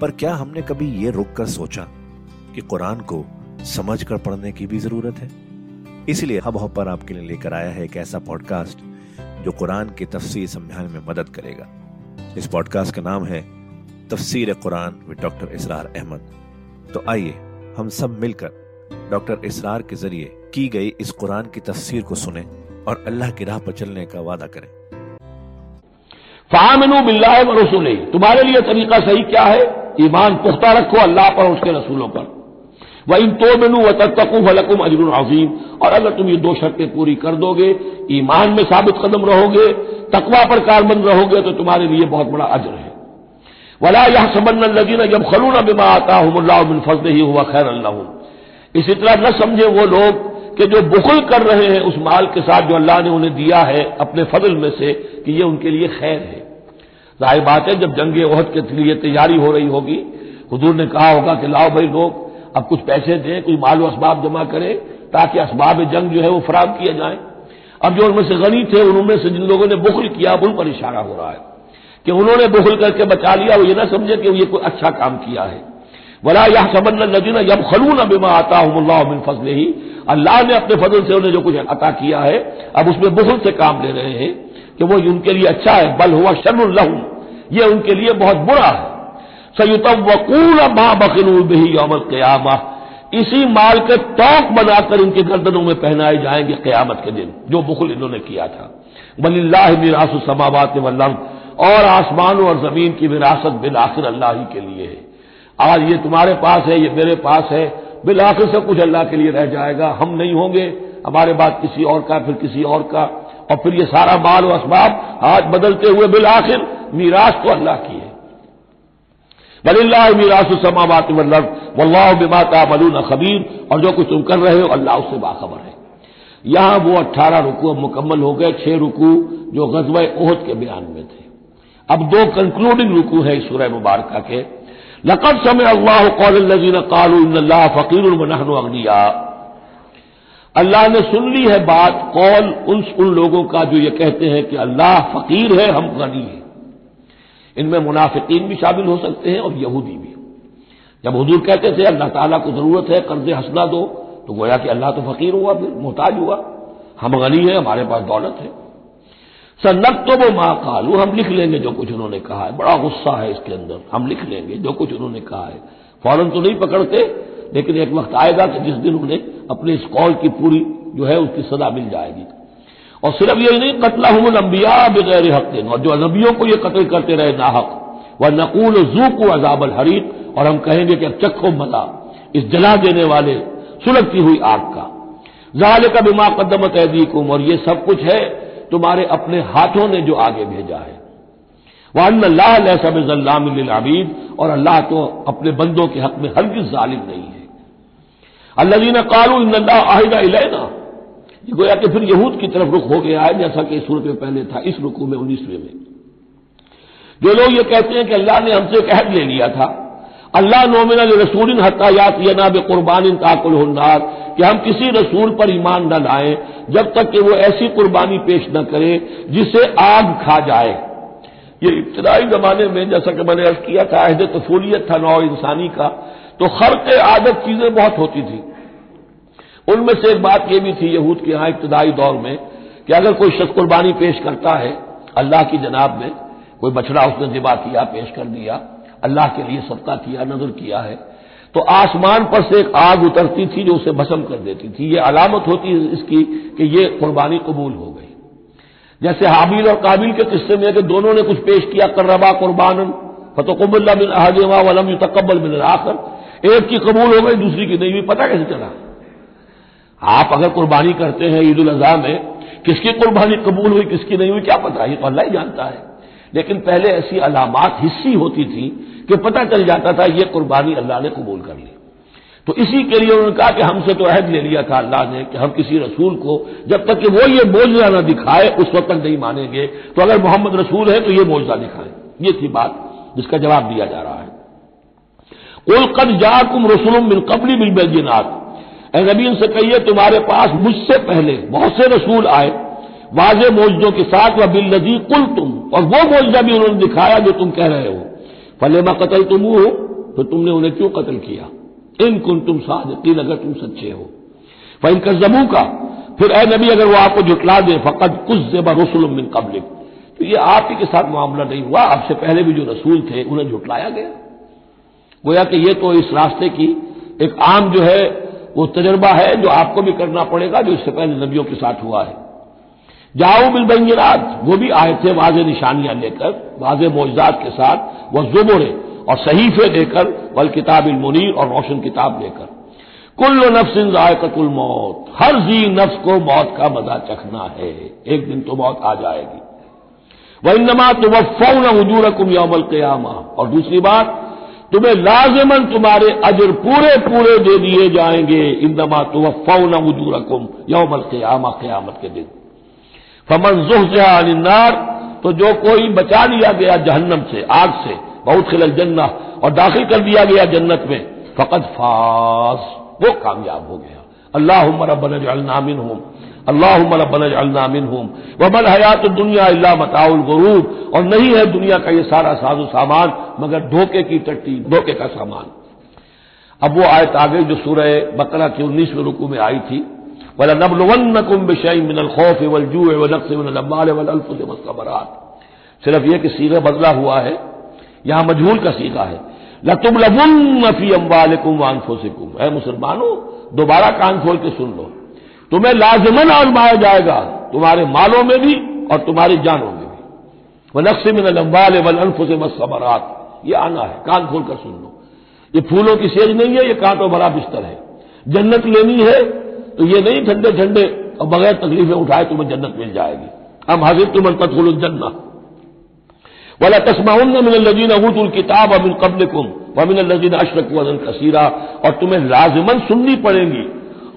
पर क्या हमने कभी ये रुक कर सोचा कि कुरान को समझ कर पढ़ने की भी ज़रूरत है? इसलिए हब हब आपके लिए लेकर आया है एक ऐसा पॉडकास्ट जो कुरान की तफसीर समझाने में मदद करेगा। इस पॉडकास्ट का नाम है तफसीर कुरान विद डॉक्टर इसरार अहमद। तो आइए हम सब मिलकर डॉक्टर इसरार के ज़रिए की गई इस कुरान की तफसीर को सुने और अल्लाह की राह पर चलने का वादा करें। फामिन बिल्ला तुम्हारे लिए तरीका सही क्या है? ईमान पुख्ता रखो अल्लाह पर उसके रसूलों पर। वह इन तो बिनू व तकू फलकुम अजर अजीम। और अगर तुम ये दो शर्तें पूरी कर दोगे, ईमान में साबित कदम रहोगे, तकवा पर कारबंद रहोगे तो तुम्हारे लिए बहुत बड़ा अजर है। वला यह सबन लजीन जब खलून बिमा आता हूँ फजल ही हुआ खैर अल्लाह इसी तरह न समझे वो लोग कि जो बुखल कर रहे हैं उस माल के साथ जो अल्लाह ने उन्हें दिया है अपने फजल में से, कि ये उनके लिए खैर है। ज़ाहिर बात है, जब जंग ओहद के लिए तैयारी हो रही होगी, हजूर ने कहा होगा कि लाओ भाई लोग, अब कुछ पैसे दें कोई मालो इसबाब जमा करें, ताकि इसबाब जंग जो है वो फराम किया जाए। अब जो उनमें से गनी थे, उनमें से जिन लोगों ने बुखल किया उन पर इशारा हो रहा है कि उन्होंने बुखल करके बचा लिया, वो ये ना समझे कि ये कोई अच्छा काम किया है। वला यह सबन लजीन जब खलून बिमा आता हूँ फजल ही अल्लाह ने अपने फजल से उन्हें जो कुछ अता किया है, अब उसमें बुखल से काम ले रहे हैं। कि वो उनके लिए अच्छा है, बल हुआ शर्म ये उनके लिए बहुत बुरा है। सयुतम वकूल माँ बकलूल बही यौमल क्यामा। इसी माल के तोक बनाकर इनके गर्दनों में पहनाए जाएँगे क्यामत के दिन, जो बुखल इन्होंने किया था। बल्लाह मिरास समावत वल्लम और आसमानों और ज़मीन की विरासत बिल आखिर अल्लाह ही के लिए है। आज ये तुम्हारे पास है, ये मेरे पास है। बिल आखिर सब कुछ अल्लाह के लिए रह जाएगा। हम नहीं होंगे। हमारे बाद किसी और का, फिर किसी और का। और फिर ये सारा माल और असबाब हाथ बदलते हुए बिल आखिर मीरास तो अल्लाह की है। बल्ला मीरास समावत वल्लाह बिमाता मलून खबीर, और जो कुछ तुम कर रहे हो अल्लाह उससे बाखबर है। यहाँ वो अट्ठारह रुकू अब मुकम्मल हो गए, छह रुकू जो गजब ओहद के बयान में थे। अब दो कंक्लूडिंग रुकू है सूर्य मुबारक के। लकब समय अल्लाह कौल लजीन कालू फ़कीर नहन अग्निया। अल्लाह ने सुन ली है बात कौल उन उन लोगों का जो ये कहते हैं कि अल्लाह फकीर है, हम गनी हैं। इनमें मुनाफिकीन भी शामिल हो सकते हैं और यहूदी भी। जब हजूर कहते थे, अल्लाह ताला को ज़रूरत है, कर्ज हंसना दो तो गोया कि अल्लाह तो फकीर हुआ, फिर मोहताज हुआ। हम गनी हैं, हमारे पास दौलत है। सन्नत तो वो माँ कालू, हम लिख लेंगे जो कुछ उन्होंने कहा है। बड़ा गुस्सा है इसके अंदर, हम लिख लेंगे जो कुछ उन्होंने कहा है। फ़ौरन तो नहीं पकड़ते लेकिन एक वक्त आएगा कि जिस दिन उन्हें अपने इस कौल की पूरी जो है उसकी सदा मिल जाएगी। और सिर्फ़ यही नहीं कतला हम लंबिया बगैर हक दिन और जो नबियों को ये कत्ल करते रहे नाहक, वह नकूल जू को अजाबल हरीत और हम कहेंगे कि अब चखो मज़ा इस जला देने वाले सुलगती हुई आग का। जाल का बिमा कदमत ऐदीकुम और ये सब कुछ है, तुम्हारे अपने हाथों ने जो आगे भेजा है। वह अल्लाह सब आबीद और अल्लाह तो अपने बंदों के हक में हरगिज जालिम नहीं है। अल्लाजीन कालू इन्ना आहिदा इलेना। ये गोया कि फिर यहूद की तरफ़ रुख हो गया है, जैसा कि इस सूरत में पहले था, इस रुकू में, उन्नीसवें में। जो लोग ये कहते हैं कि अल्लाह ने हमसे एक अहद ले लिया था, अल्लाह नोमिन रसूल हतायात यना बे कुर्बान ताकुल हन्नार कि हम किसी रसूल पर ईमान न लाएँ, जब तक कि वो ऐसी कुर्बानी पेश न करे जिसे आग खा जाए। ये इब्तदाई जमाने में, जैसा कि मैंने अर्ज़ किया था, अहद तफूलियत था, नौ इंसानी का तो खर के आदत चीज़ें बहुत होती थी। उनमें से एक बात यह भी थी यहूद के यहाँ इब्तदाई दौर में कि अगर कोई शख्स कुर्बानी पेश करता है अल्लाह की जनाब में, कोई बछड़ा उसने जिबा किया, पेश कर दिया, अल्लाह के लिए सबका किया, नज़र किया है तो आसमान पर से एक आग उतरती थी जो उसे भस्म कर देती थी। ये अलामत होती है इसकी कि ये कुर्बानी कबूल हो गई। जैसे हाबिल और काबिल के किस्से में कि दोनों ने कुछ पेश किया, कर्रबा कुर्बान फतोकबल्ला बिन अहदमा वलम तकबल बिन आखिर। एक की कबूल हो गई, दूसरी की नहीं हुई, पता कैसे चला? आप अगर कुर्बानी करते हैं ईद उल में, किसकी कुर्बानी कबूल हुई, किसकी नहीं हुई, क्या पता? ये तो अल्लाह ही जानता है। लेकिन पहले ऐसी अलामत हिस्सी होती थी कि पता चल जाता था, ये कुर्बानी अल्लाह ने कबूल कर ली। तो इसी के लिए उन्होंने कहा कि हमसे तो अहद ले लिया था अल्लाह ने कि हम किसी रसूल को, जब तक कि वो ये मोजा न दिखाए, उस वक्त नहीं मानेंगे। तो अगर मोहम्मद रसूल है तो ये मोजा दिखाए। ये थी बात जिसका जवाब दिया जा रहा है। कुल कद जाकुम रसुलम बिल कबली बिल बैजिनात नबी उनसे कहिए, तुम्हारे पास मुझसे पहले बहुत से रसूल आए। वाज मोजों के साथ व बिल नजी कुल तुम और वो मोजा भी उन्होंने दिखाया जो तुम कह रहे हो। फलेमा कतल तुम हो तो तुमने उन्हें क्यों कत्ल किया? इन कुन तुम सादिन अगर तुम सच्चे हो। फ़ैन कजमू का फिर ए नबी, अगर वो आपको जुटला दे फ़कत कुछ जेबा रसुल बिन कबलिक। तो ये आप ही के साथ मामला नहीं हुआ, आपसे पहले भी जो रसूल थे, उन्हें झुटलाया गया। गोया कि ये तो इस रास्ते की एक आम जो है वो तजर्बा है जो आपको भी करना पड़ेगा, जो इससे पहले नबियों के साथ हुआ है। जाओ बिलबैनात वो भी आए थे वाज निशानियाँ लेकर, वाज मोजात के साथ, वह जुबरे और सहीफे देकर वल किताब मुनीर और रोशन किताब लेकर। कुल्ल नफ्सिन जायकतुल मौत, हर जी नफ्स को मौत का मज़ा चखना है, एक दिन तो मौत आ जाएगी। वह इनमा तो वह फौन हजूर कुम यौमल क्यामा, और दूसरी बात तुम्हें लाजमन तुम्हारे अजर पूरे पूरे दे दिए जाएँगे। तो फौन हजूर कुम यौमल क्यामा क्यामत के दिन। फमन जुहनार तो जो कोई बचा लिया गया जहन्नम से, आग से, बहुत खिलल जन्ना और दाखिल कर दिया गया जन्नत में फ़कत फास वो कामयाब हो गया। अल्लाह रबन जलनामिन हूँ अल्लाह हूँ वबल हयात दुनिया अल्लाह मताउल गरूब। और नहीं है दुनिया का ये सारा साजो सामान, मगर धोखे की टट्टी धोखे का सामान। अब वो आयत आ जो सूरह बकरा के उन्नीसवें रुकू में आई थी। वला नबलवन बिशई मिनल खौफ वलजू व नक्स वल वलफुस मस्तबरात सिर्फ़ यह कि सीगा बदला हुआ है, यहाँ मजहूल का सीखा है। लतुम लबुन फ़ी अम्बालकुम वानफोसिकुम है मुसलमानों, दोबारा कान खोल के सुन लो। तुम्हें लाजमन आजमाया जाएगा, तुम्हारे मालों में भी और तुम्हारी जानों में भी। वह नक्स मिन अम्बाल वल अनफुस मसबरात ये आना है, कान खोल कर सुन लो। ये फूलों की सेज नहीं है, ये कांटों भरा बिस्तर है। जन्नत लेनी है तो ये नहीं ठंडे ठंडे और बगैर तकलीफें उठाए तुम्हें जन्नत मिल जाएगी। हम हाजिर तुम तदखुल जन्नत वाला तस्माउन मिन लजीन अबूतुल किताब अमिन कबल कुम वमिन लजीन अशरक वज़न कसीरा। और तुम्हें लाजमन सुननी पड़ेगी।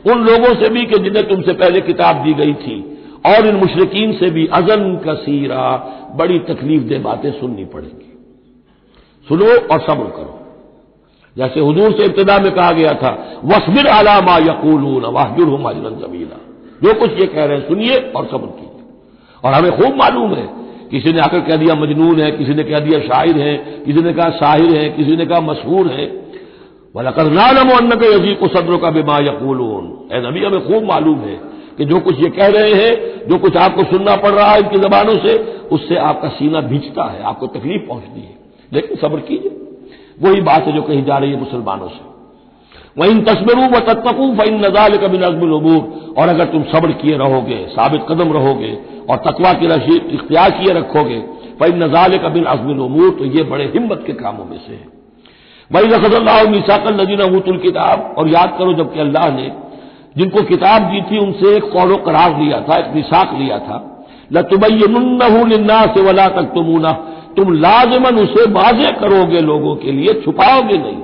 उन लोगों से भी कि जिन्हें तुमसे पहले किताब दी गई थी। और इन मुशरकिन से भी अजन कसीरा, बड़ी तकलीफ़ दे बातें सुननी पड़ेंगी। सुनो और सब्र करो। जैसे हजूर से इब्तदा में कहा गया था, वसबिर आलामा यकूलून वाहजुर हम अजरन जमीला। जो कुछ ये कह रहे हैं सुनिए और सब्र कीजिए। और हमें खूब मालूम है, किसी ने आकर कह दिया मजनून है, किसी ने कह दिया शायर है, किसी ने कहा शाहिर है, किसी ने कहा मशहूर है। वलकर नालम अन्न के सदरों का बेमा यकूल ए नबी, हमें खूब मालूम है कि जो कुछ ये कह रहे हैं, जो कुछ आपको सुनना पड़ रहा है इनकी जबानों से, उससे आपका सीना भिजता है, आपको तकलीफ़ पहुँचती है। लेकिन सब्र कीजिए। वही बात है जो कही जा रही है मुसलमानों से। वहीं तस्मरू व तत्कू फ़ैन नजाल कभी नजमुलबूर और अगर तुम सब्र किए रहोगे, साबित कदम रहोगे, और तकवा की रशीद, इख्तियार किए रखोगे फ़ैन नजाल कबिन अजमुलबूर तो ये बड़े हिम्मत के कामों में से है। वही रखल्ला मिसाकल नजीन अबूतुल किताब। और याद करो, जबकि अल्लाह ने जिनको किताब दी थी, उनसे एक कौलो करार लिया था, एक मिसाक लिया था। न लतुबैन्ना से वला तक तुमूना तुम लाजमन उसे वाजे करोगे लोगों के लिए, छुपाओगे नहीं।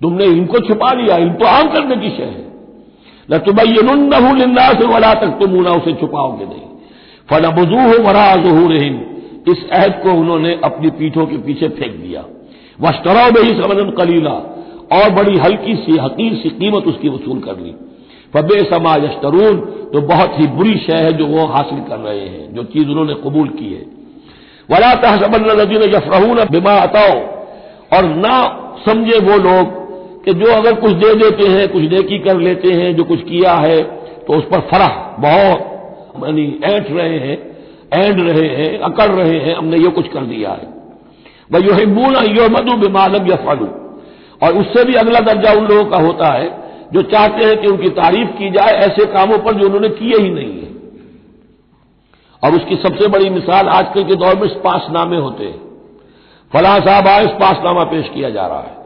तुमने इनको छुपा लिया इनको आम करने की शय है। न तुबैन्ना से वला तक तुम ऊना उसे छुपाओगे नहीं। फनबजू हो वरा इस अहद को उन्होंने अपनी पीठों के पीछे फेंक दिया। वस्तराव में ही समन कलीला, और बड़ी हल्की सी, हकीर सी कीमत उसकी वसूल कर ली। फबे समा यस्तरून तो बहुत ही बुरी शय है जो वो हासिल कर रहे हैं, जो चीज़ उन्होंने कबूल की है। वला तहसबन नजीन यफरहून बिमा अताओ, और ना समझे वो लोग कि जो अगर कुछ दे देते हैं, कुछ नेकी कर लेते हैं, जो कुछ किया है तो उस पर फरह, बहुत, यानी ऐंठ रहे हैं एंड रहे हैं, अकड़ रहे हैं, हमने ये कुछ कर दिया है। वह यो हिब्बून यो मधु बिमालम या फलू और उससे भी अगला दर्जा उन लोगों का होता है, जो चाहते हैं कि उनकी तारीफ़ की जाए, ऐसे कामों पर जो उन्होंने किए ही नहीं है। और उसकी सबसे बड़ी मिसाल आजकल के दौर में स्पासनामे होते हैं। फलां साहब आए स्पासनामा पेश किया जा रहा है।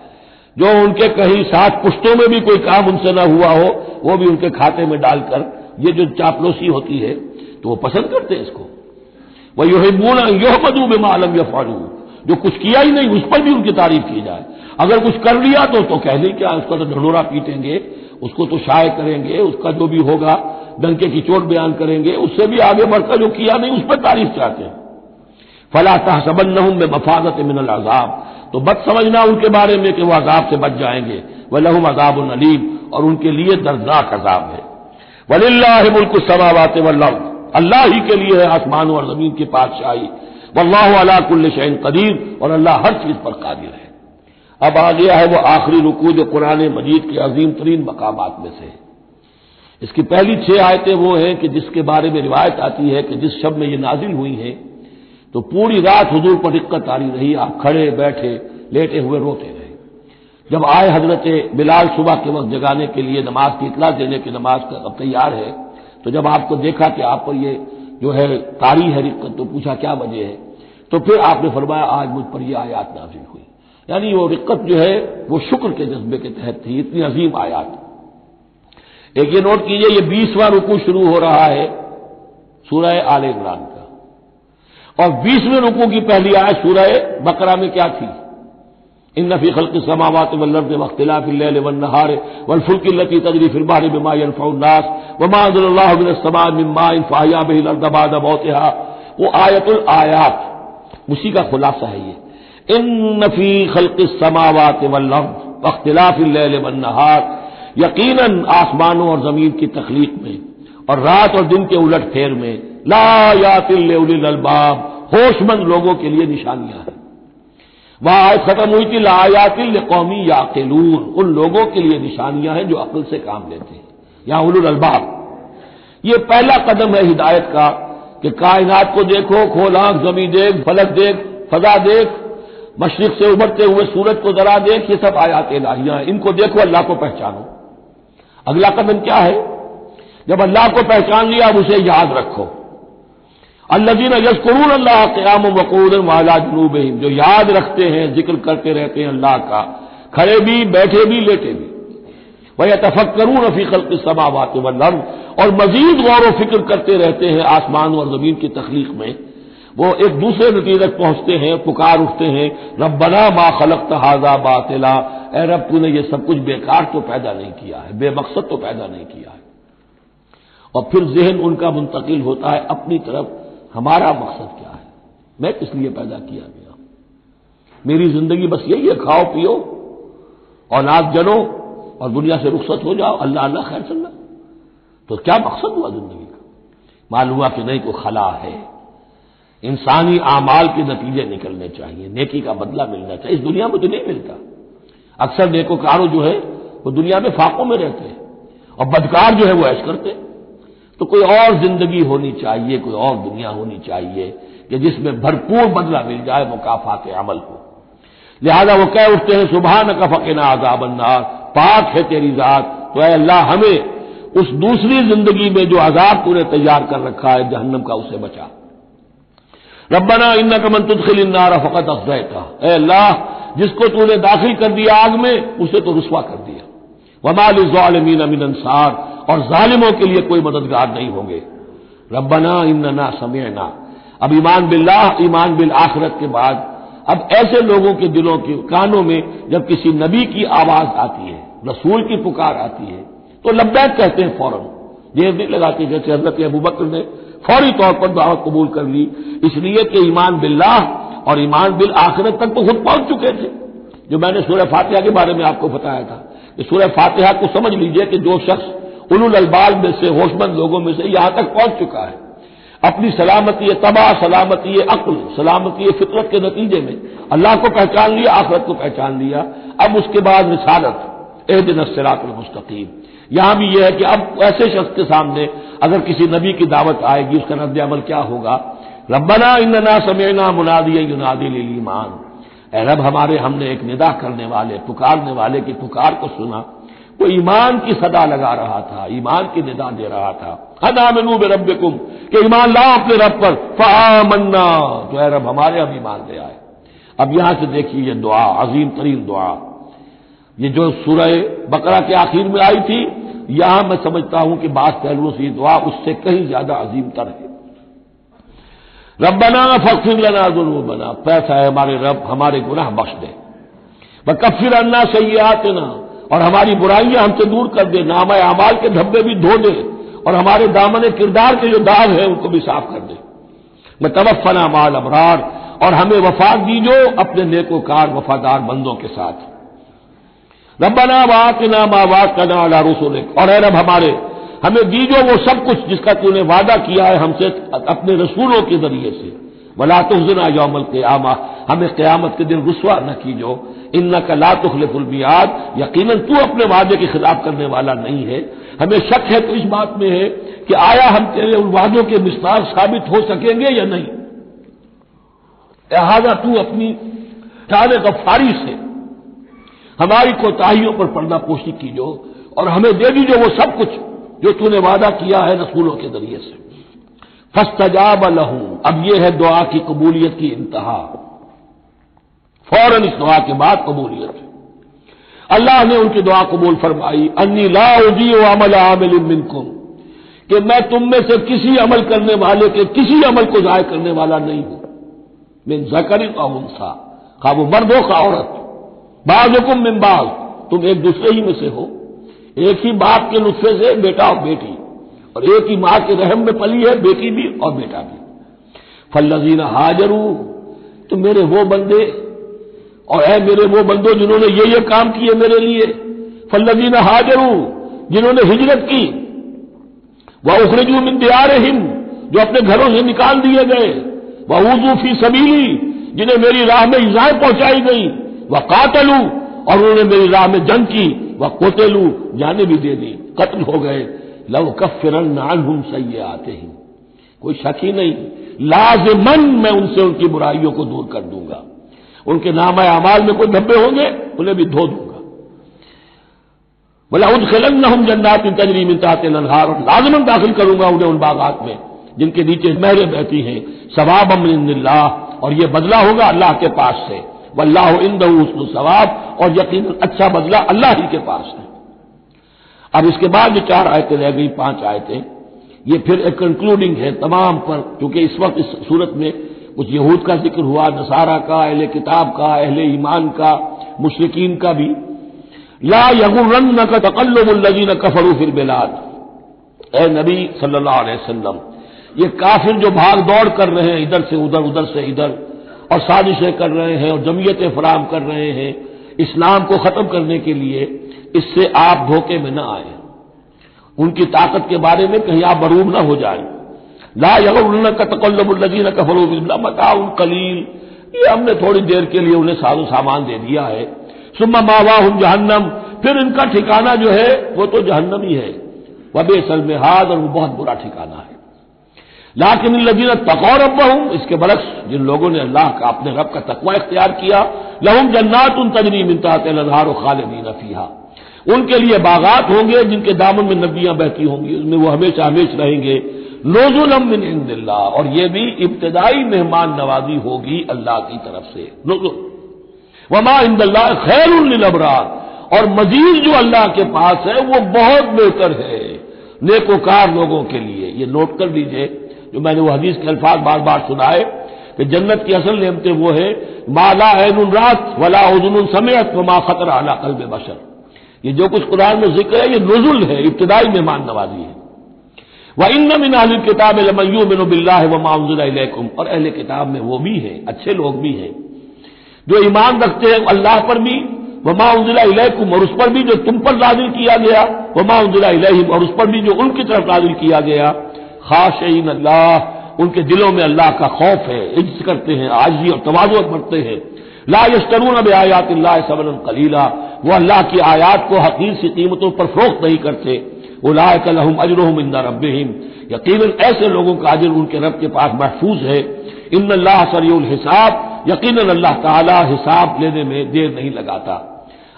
जो उनके कहीं सात पुश्तों में भी कोई काम उनसे ना हुआ हो, वो भी उनके खाते में डालकर, ये जो चापलोसी होती है तो वो पसंद करते हैं इसको। वह यो हिबून यो मधु में मालम या फालू जो कुछ किया ही नहीं, उस पर भी उनकी तारीफ़ की जाए। अगर कुछ कर लिया तो तो कह दें क्या उसका तो ढंडोरा पीटेंगे, उसको तो शाये करेंगे, उसका जो भी होगा, डंके की चोट बयान करेंगे, उससे भी आगे बढ़कर जो किया नहीं, उस पर तारीफ़ चाहते हैं। फला तहसबन में मफादत मिनल अजाब। तो बद समझना उनके बारे में कि वह अजाब से बच जाएँगे। वह लहम अजाब नलीम और उनके लिए दर्दनाक अजाब है। वलिल्ला मुल्क समावात वल्लम अल्लाह ही के लिए है आसमान और ज़मीन की पातशाही। वल्लाह अला कुल्ल शैन कदीर, और अल्लाह हर चीज़ पर कादिर है। अब आ गया है वह आखिरी रुकू जो कुरान मजीद के अजीम तरीन मकाम में से। है इसकी पहली छह आयतें वो हैं कि जिसके बारे में रिवायत आती है कि जिस शब में ये नाजिल हुई हैं तो पूरी रात हजूर पर दिक्कत आ रही रही, आप खड़े, बैठे, लेटे हुए, रोते रहे। जब आए हज़रत बिलाल सुबह के वक्त जगाने के लिए, नमाज़ की इतला देने की नमाज़ का तैयार है तो जब आपको देखा कि आप पर ये जो है तारी है रिक्कत तो पूछा, क्या वजह है? तो फिर आपने फरमाया, आज मुझ पर यह आयात नाजिल हुई। यानी वो रिक्कत जो है, वो शुक्र के जज्बे के तहत थी, इतनी अजीम आयात। एक ये नोट कीजिए, ये बीसवां रुकू शुरू हो रहा है, सूरह आल इमरान का। और बीसवें रुकू की पहली आयत सूरह बकरा में क्या थी? इन नफी खल्क समावत वल्लभ वख्तिलाफिल्लहार वलफुल्किल्लती तजरी फिरबार बिमा यनफाउन्नास वमादल्लासमा मिम्मा इन बिलबाद मौतहा। वो आयतुल आयात। उसी का खुलासा है ये। इन नफी खल्क समावत वल्लभ वख्तिलाफिल्लहार यकीन आसमानों और ज़मीन की तखलीक में और रात और दिन के उलट फेर में ला होशमंद लोगों के लिए निशानियाँ हैं। वहाँ आज खत्म हुई थी लायातिल कौमी याकिलून, उन लोगों के लिए निशानियाँ हैं जो अकल से काम लेते हैं। यहाँ उलुल अलबाब, ये पहला कदम है हिदायत का कि कायनात को देखो, खोल आँख जमी देख, फलक देख फजा देख, मशरक से उभरते हुए सूरज को जरा देख, ये सब आयात इलाहियाँ हैं। इनको देखो, अल्लाह को पहचानो। अगला कदम क्या है? जब अल्लाह को पहचान लिया, अब उसे याद रखो। अल्लाजीन यशकरून अल्लाह क्याम वकूद वाला जनूब जो याद रखते हैं, ज़िक्र करते रहते हैं अल्लाह का। खड़े भी, बैठे भी, लेटे भी। वह तफक्रून फ़िकल की समावात वल्लम और मजीद गौर व फ़िक्र करते रहते हैं आसमान और ज़मीन की तखलीक में। वो एक दूसरे नतीजे तक पहुँचते हैं, पुकार उठते हैं रबना मा खलक तहाजा बातिला। ए रब, तूने ये सब कुछ बेकार तो पैदा नहीं किया है, बेमकसद तो पैदा नहीं किया है। और फिर जहन उनका मुंतकिल होता है, अपनी तरफ़, हमारा मकसद क्या है? मैं किस लिए पैदा किया गया? मेरी ज़िंदगी बस यही है, खाओ पियो, औलाद जनो और दुनिया से रुखसत हो जाओ, अल्लाह अल्लाह खैर चलना तो क्या मकसद हुआ ज़िंदगी का? मालूम हुआ कि नहीं को खला है। इंसानी आमाल के नतीजे निकलने चाहिए, नेकी का बदला मिलना चाहिए। इस दुनिया में तो नहीं मिलता। अक्सर नेकोकारों जो है, वो दुनिया में फाकों में रहते हैं और बदकार जो है, वो ऐश करते तो कोई और ज़िंदगी होनी चाहिए, कोई और दुनिया होनी चाहिए कि जिसमें भरपूर बदला मिल जाए मुकाफा के अमल को। लिहाजा वो कह उठते हैं सुबह न कफके ना आजाबन्नार पाक है तेरी जात तो अल्लाह हमें उस दूसरी ज़िंदगी में जो आजाब तूने तैयार कर रखा है, जहन्नम का उसे बचा। रब्बना इन्ना का मन तुदखिल फ़कत अफजैता अल्लाह, जिसको तूने दाखिल कर दिया आग में, उसे तो रुसवा कर दिया। वमाल ज़ालमीन अमिन अंसार और जालिमों के लिए कोई मददगार नहीं होंगे। रब्बना इन्ना समय ना अब ईमान बिल्लाह, ईमान बिल आखरत के बाद अब ऐसे लोगों के दिलों के कानों में जब किसी नबी की आवाज़ आती है, रसूल की पुकार आती है तो लब्बैक कहते हैं फ़ौरन। देर नहीं लगाते जैसे हज़रत अबू बकर ने फौरी तौर पर दावत कबूल कर ली। इसलिए कि ईमान बिल्लाह और ईमान बिल आखिरत तक तो खुद पहुँच चुके थे। जो मैंने सूर्य फातिहा के बारे में आपको बताया था कि सूर्य फातिहा को समझ लीजिए कि जो शख्स उलुल अलबाल में से होशमंद लोगों में से यहाँ तक पहुँच चुका है। अपनी सलामती तबाह, सलामती अक्ल, सलामती फितरत के नतीजे में। अल्लाह को पहचान लिया, आखरत को पहचान लिया। अब उसके बाद रिसालत एह दिन मुस्तकीम। यहाँ भी यह है कि अब ऐसे शख्स के सामने अगर किसी नबी की दावत आएगी, उसका रद्द अमल क्या होगा? रब्बना इन्ना समेना मुनादी युनादी ईमान। रब, हमारे हमने एक निदा करने वाले, पुकारने वाले की पुकार को सुना। वो ईमान की सदा लगा रहा था, ईमान की निदा दे रहा था। हदा मनू बे रब कुम कि ईमान ला अपने रब पर। मन्ना तो है रब, हमारे अब ईमान ले आए। अब यहाँ से देखिए ये दुआ, अजीम तरीन दुआ। ये जो सूरह बकरा के आखिर में आई थी, यहाँ मैं समझता हूँ कि बात पहलुओं से ये दुआ उससे कहीं ज़्यादा अजीम तर है। रब्बना फखिर लना बना पैसा है हमारे रब, हमारे गुनाह बख्श दे। व कफिर अन्ना सही ना और हमारी बुराइयाँ हमसे दूर कर दे नाम अमाल के धब्बे भी धो दे, और हमारे दामन किरदार के जो दाग हैं, उनको भी साफ़ कर दे। मैं तवफ़ना माल अबरार और हमें वफाक दीजो अपने नेकोकार वफादार बंदों के साथ। रब्बना वाकना मा वाकना अला रसुल और है रब हमारे, हमें दीजो वो सब कुछ जिसका तूने वादा किया है हमसे अपने रसूलों के ज़रिए से। वला तुजना यौमल के आमा हमें क्यामत के दिन रुसवा न कीजो। इन का ला तुखलफुलमियाद यकीन तू अपने वादे के खिलाफ करने वाला नहीं है। हमें शक है तो इस बात में है कि आया हम तेरे उन वादों के विस्तार साबित हो सकेंगे या नहीं। लिहाजा तू अपनी ताले गफारी से हमारी कोताहियों पर पर्दा पोशी कीजो और हमें दे दीजो वो सब कुछ जो तूने वादा किया है रसूलों के ज़रिए से। फस्तजाब लहू। अब यह है दुआ की कबूलियत की इंतहा। फ़ौरन इस दुआ के बाद कबूलियत अल्लाह ने उनकी दुआ कबूल फरमाई, अन्नी लाउदी अमल आमिल मिनकुम, कि मैं तुम में से किसी अमल करने वाले के किसी अमल को जाय करने वाला नहीं हूँ। मिन जकरी का उनसा खा वो मर्द हो का औरत। बाजुकुम मिन बाज, तुम एक दूसरे ही में से हो। एक ही बाप के नुस्खे से बेटा और बेटी, और एक ही माँ के रहम में पली है, बेटी भी और बेटा भी। फल्लजीन हाजरू तो मेरे वो बंदे और है मेरे वो बंदो जिन्होंने ये ये काम किए मेरे लिए। फल्लजीन हाजरू, जिन्होंने हिजरत की। वह उखरजू मिन दियारहिम, जो अपने घरों से निकाल दिए गए। वह ऊजू फ़ी सबीली, जिन्हें मेरी राह में इजाएँ पहुंचाई गई। वह कातलू, और उन्होंने मेरी राह में जंग की। वह कोतेलू, जाने भी दे दी। कत्ल हो गए। लव कफिरन नान हम सही आते ही कोई शक ही नहीं। लाजमन मैं उनसे उनकी बुराइयों को दूर कर दूँगा। उनके नाम अमाल में कोई धब्बे होंगे, उन्हें भी धो दूँगा। बोला उद खिलन न हम जन्नात तजरी लनहार और लाजमन दाखिल करूँगा उन्हें उन बागात में, जिनके नीचे महरें बहती हैं। सवाब अमल्ला और यह बदला होगा अल्लाह के पास से। वल्लाह इन सवाब, और यकीन अच्छा बदला अल्लाह ही के पास है। अब इसके बाद जो चार आयतें रह गई, पाँच आयतें। ये फिर एक कंक्लूडिंग है तमाम पर, क्योंकि इस वक्त इस सूरत में कुछ यहूद का ज़िक्र हुआ, नसारा का, अहले किताब का, अहले ईमान का, मुशरकिन का भी। ला यगुरन न का तकल्लुल्लजीन कफरू फिर बिलाद। ए नबी सल्लल्लाहु अलैहि वसल्लम, ये काफिर जो भाग दौड़ कर रहे हैं, इधर से उधर उधर से इधर, और साजिशें कर रहे हैं, और जमीयतें फराम कर रहे हैं इस्लाम को खत्म करने के लिए, इससे आप धोखे में न आए। उनकी ताकत के बारे में कहीं आप बरूब न हो जाए। कलील। ये हमने थोड़ी देर के लिए उन्हें साजो सामान दे दिया है। सुम्मा मावा हूँ जहन्नम। फिर इनका ठिकाना जो है, वो तो जहन्नम ही। है में हाथ और वो बहुत बुरा ठिकाना है। लाकिन लजीन तकौर रब हूँ इसके बरक्स जिन लोगों ने अल्लाह का, अपने रब का तकवा इख्तियार किया, लहुम जन्नात उन तजरी मिनता लजहार खालिदीन फीहा। उनके लिए बागात होंगे, जिनके दामन में नदियाँ बहती होंगी उसमें वो हमेशा हमेश रहेंगे। नोजुलम मिन इंदिल्ला और ये भी इब्तदाई मेहमान नवाजी होगी अल्लाह की तरफ़ से। नोजुल। वमा इंदल्ला खैर अबरार और मजीद जो अल्लाह के पास है, वो बहुत बेहतर है नेकोकार लोगों के लिए। ये नोट कर लीजिए, जो मैंने वो हदीस के अल्फाज बार बार सुनाए, कि जन्नत की असल नियमतें वो है माला ऐन रात, वला उजुन समेत व मा खतर अला कल्ब बशर। ये जो कुछ कुरान में ज़िक्र है, ये नजुल है, इब्तदाई मेहमान नवाजी है। वह इन मिन अहल किताब लमयू बिन बिल्ला व माउजुलकुम और अहल किताब में वो भी हैं, अच्छे लोग भी हैं, जो ईमान रखते हैं अल्लाह पर भी व माउजुलकुम और उस पर भी जो तुम पर नाजिल किया गया व माउजुल और उस पर भी जो उनकी तरफ़ नाजिल किया गया। खाशन अल्लाह, उनके दिलों में अल्लाह का खौफ है, इज्ज करते हैं, आजी और तवाजुत बढ़ते हैं। ला यशतरून अब आयात सबन कलीला, वो अल्लाह की आयात को हकीर सी कीमतों पर फरोख्त नहीं करते। उलाय कलहम अजरहम इंदा रबहिम यकीन ऐसे लोगों का अजर उनके रब के पास महफूज है। इन अल्लाह सरील हिसाब। यकीन अल्लाह ताला हिसाब लेने में देर नहीं लगाता।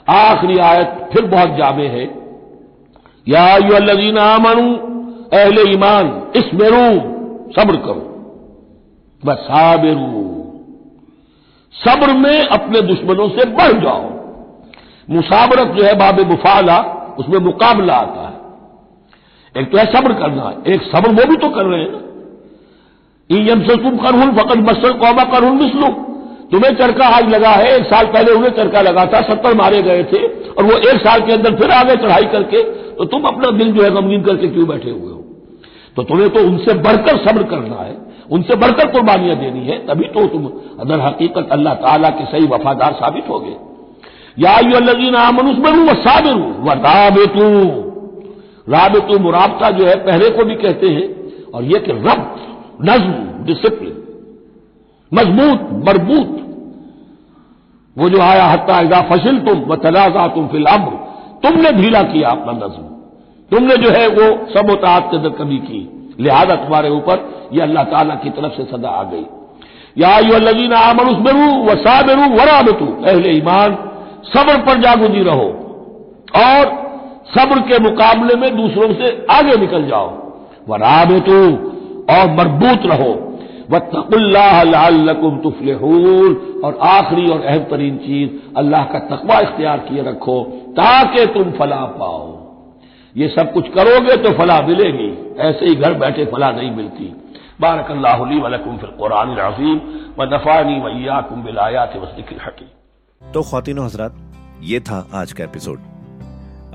आखिरी आयत फिर बहुत जामे है। या अल्लाजीना आमनू, अहले ईमान इस मेरू सब्र करो। बस साबेरू सब्र में अपने दुश्मनों से बढ़ जाओ। मुसाबरत जो है बाब मुफाला, उसमें मुकाबला आता है। एक तो है सब्र करना, एक सब्र वो भी तो कर रहे हैं। ना ईम से तुम करहुल फकत मसल कौमा करहुल मिसलू तुम्हें चरका आज लगा है, एक साल पहले उन्हें चरका लगा था, सत्तर मारे गए थे, और वो एक साल के अंदर फिर आगे चढ़ाई करके तो तुम अपना दिल जो है गमगीन करके क्यों बैठे हुए हो? तो तुम्हें तो उनसे बढ़कर सब्र करना है, उनसे बढ़कर कुर्बानियाँ देनी है, तभी तो तुम अदर हकीकत अल्लाह ताला के सही वफादार साबित हो गए या यूल्लजीन आमनुस बनू व साबिर व राबेतू राबेतू मुराबता जो है, पहले को भी कहते हैं, और यह कि रब, नज्म डिसिप्लिन मज़बूत मरबूत वो जो आया, हत्ता इजा फसिल तुम व तलाजा तुम फिल अम्र। तुमने ढीला किया अपना नज्म। तुमने जो है, वो सबोतात के अंदर कमी की। लिहाजा तुम्हारे ऊपर यह अल्लाह ताला की तरफ़ से सदा आ गई। या यूल्लजीन आमनुस बनू व साबिरू व राबतू। अहले ईमान, सब्र पर जागुदी रहो। और सब्र के मुकाबले में दूसरों से आगे निकल जाओ। व राबतू और मरबूत रहो। वत्तकुल्लाकुम तुफलहून। और आखिरी और अहम तरीन चीज़, अल्लाह का तकवा इख्तियार किए रखो ताकि तुम फला पाओ। ये सब कुछ करोगे तो फला मिलेगी। ऐसे ही घर बैठे फला नहीं मिलती। बारक अल्लाह वलकुम फिल कुरान अजीम। व नफ़ानी वैयाकुम बिलायात वस्तिकिल हकीम। तो खातिन हजरात, ये था आज का एपिसोड।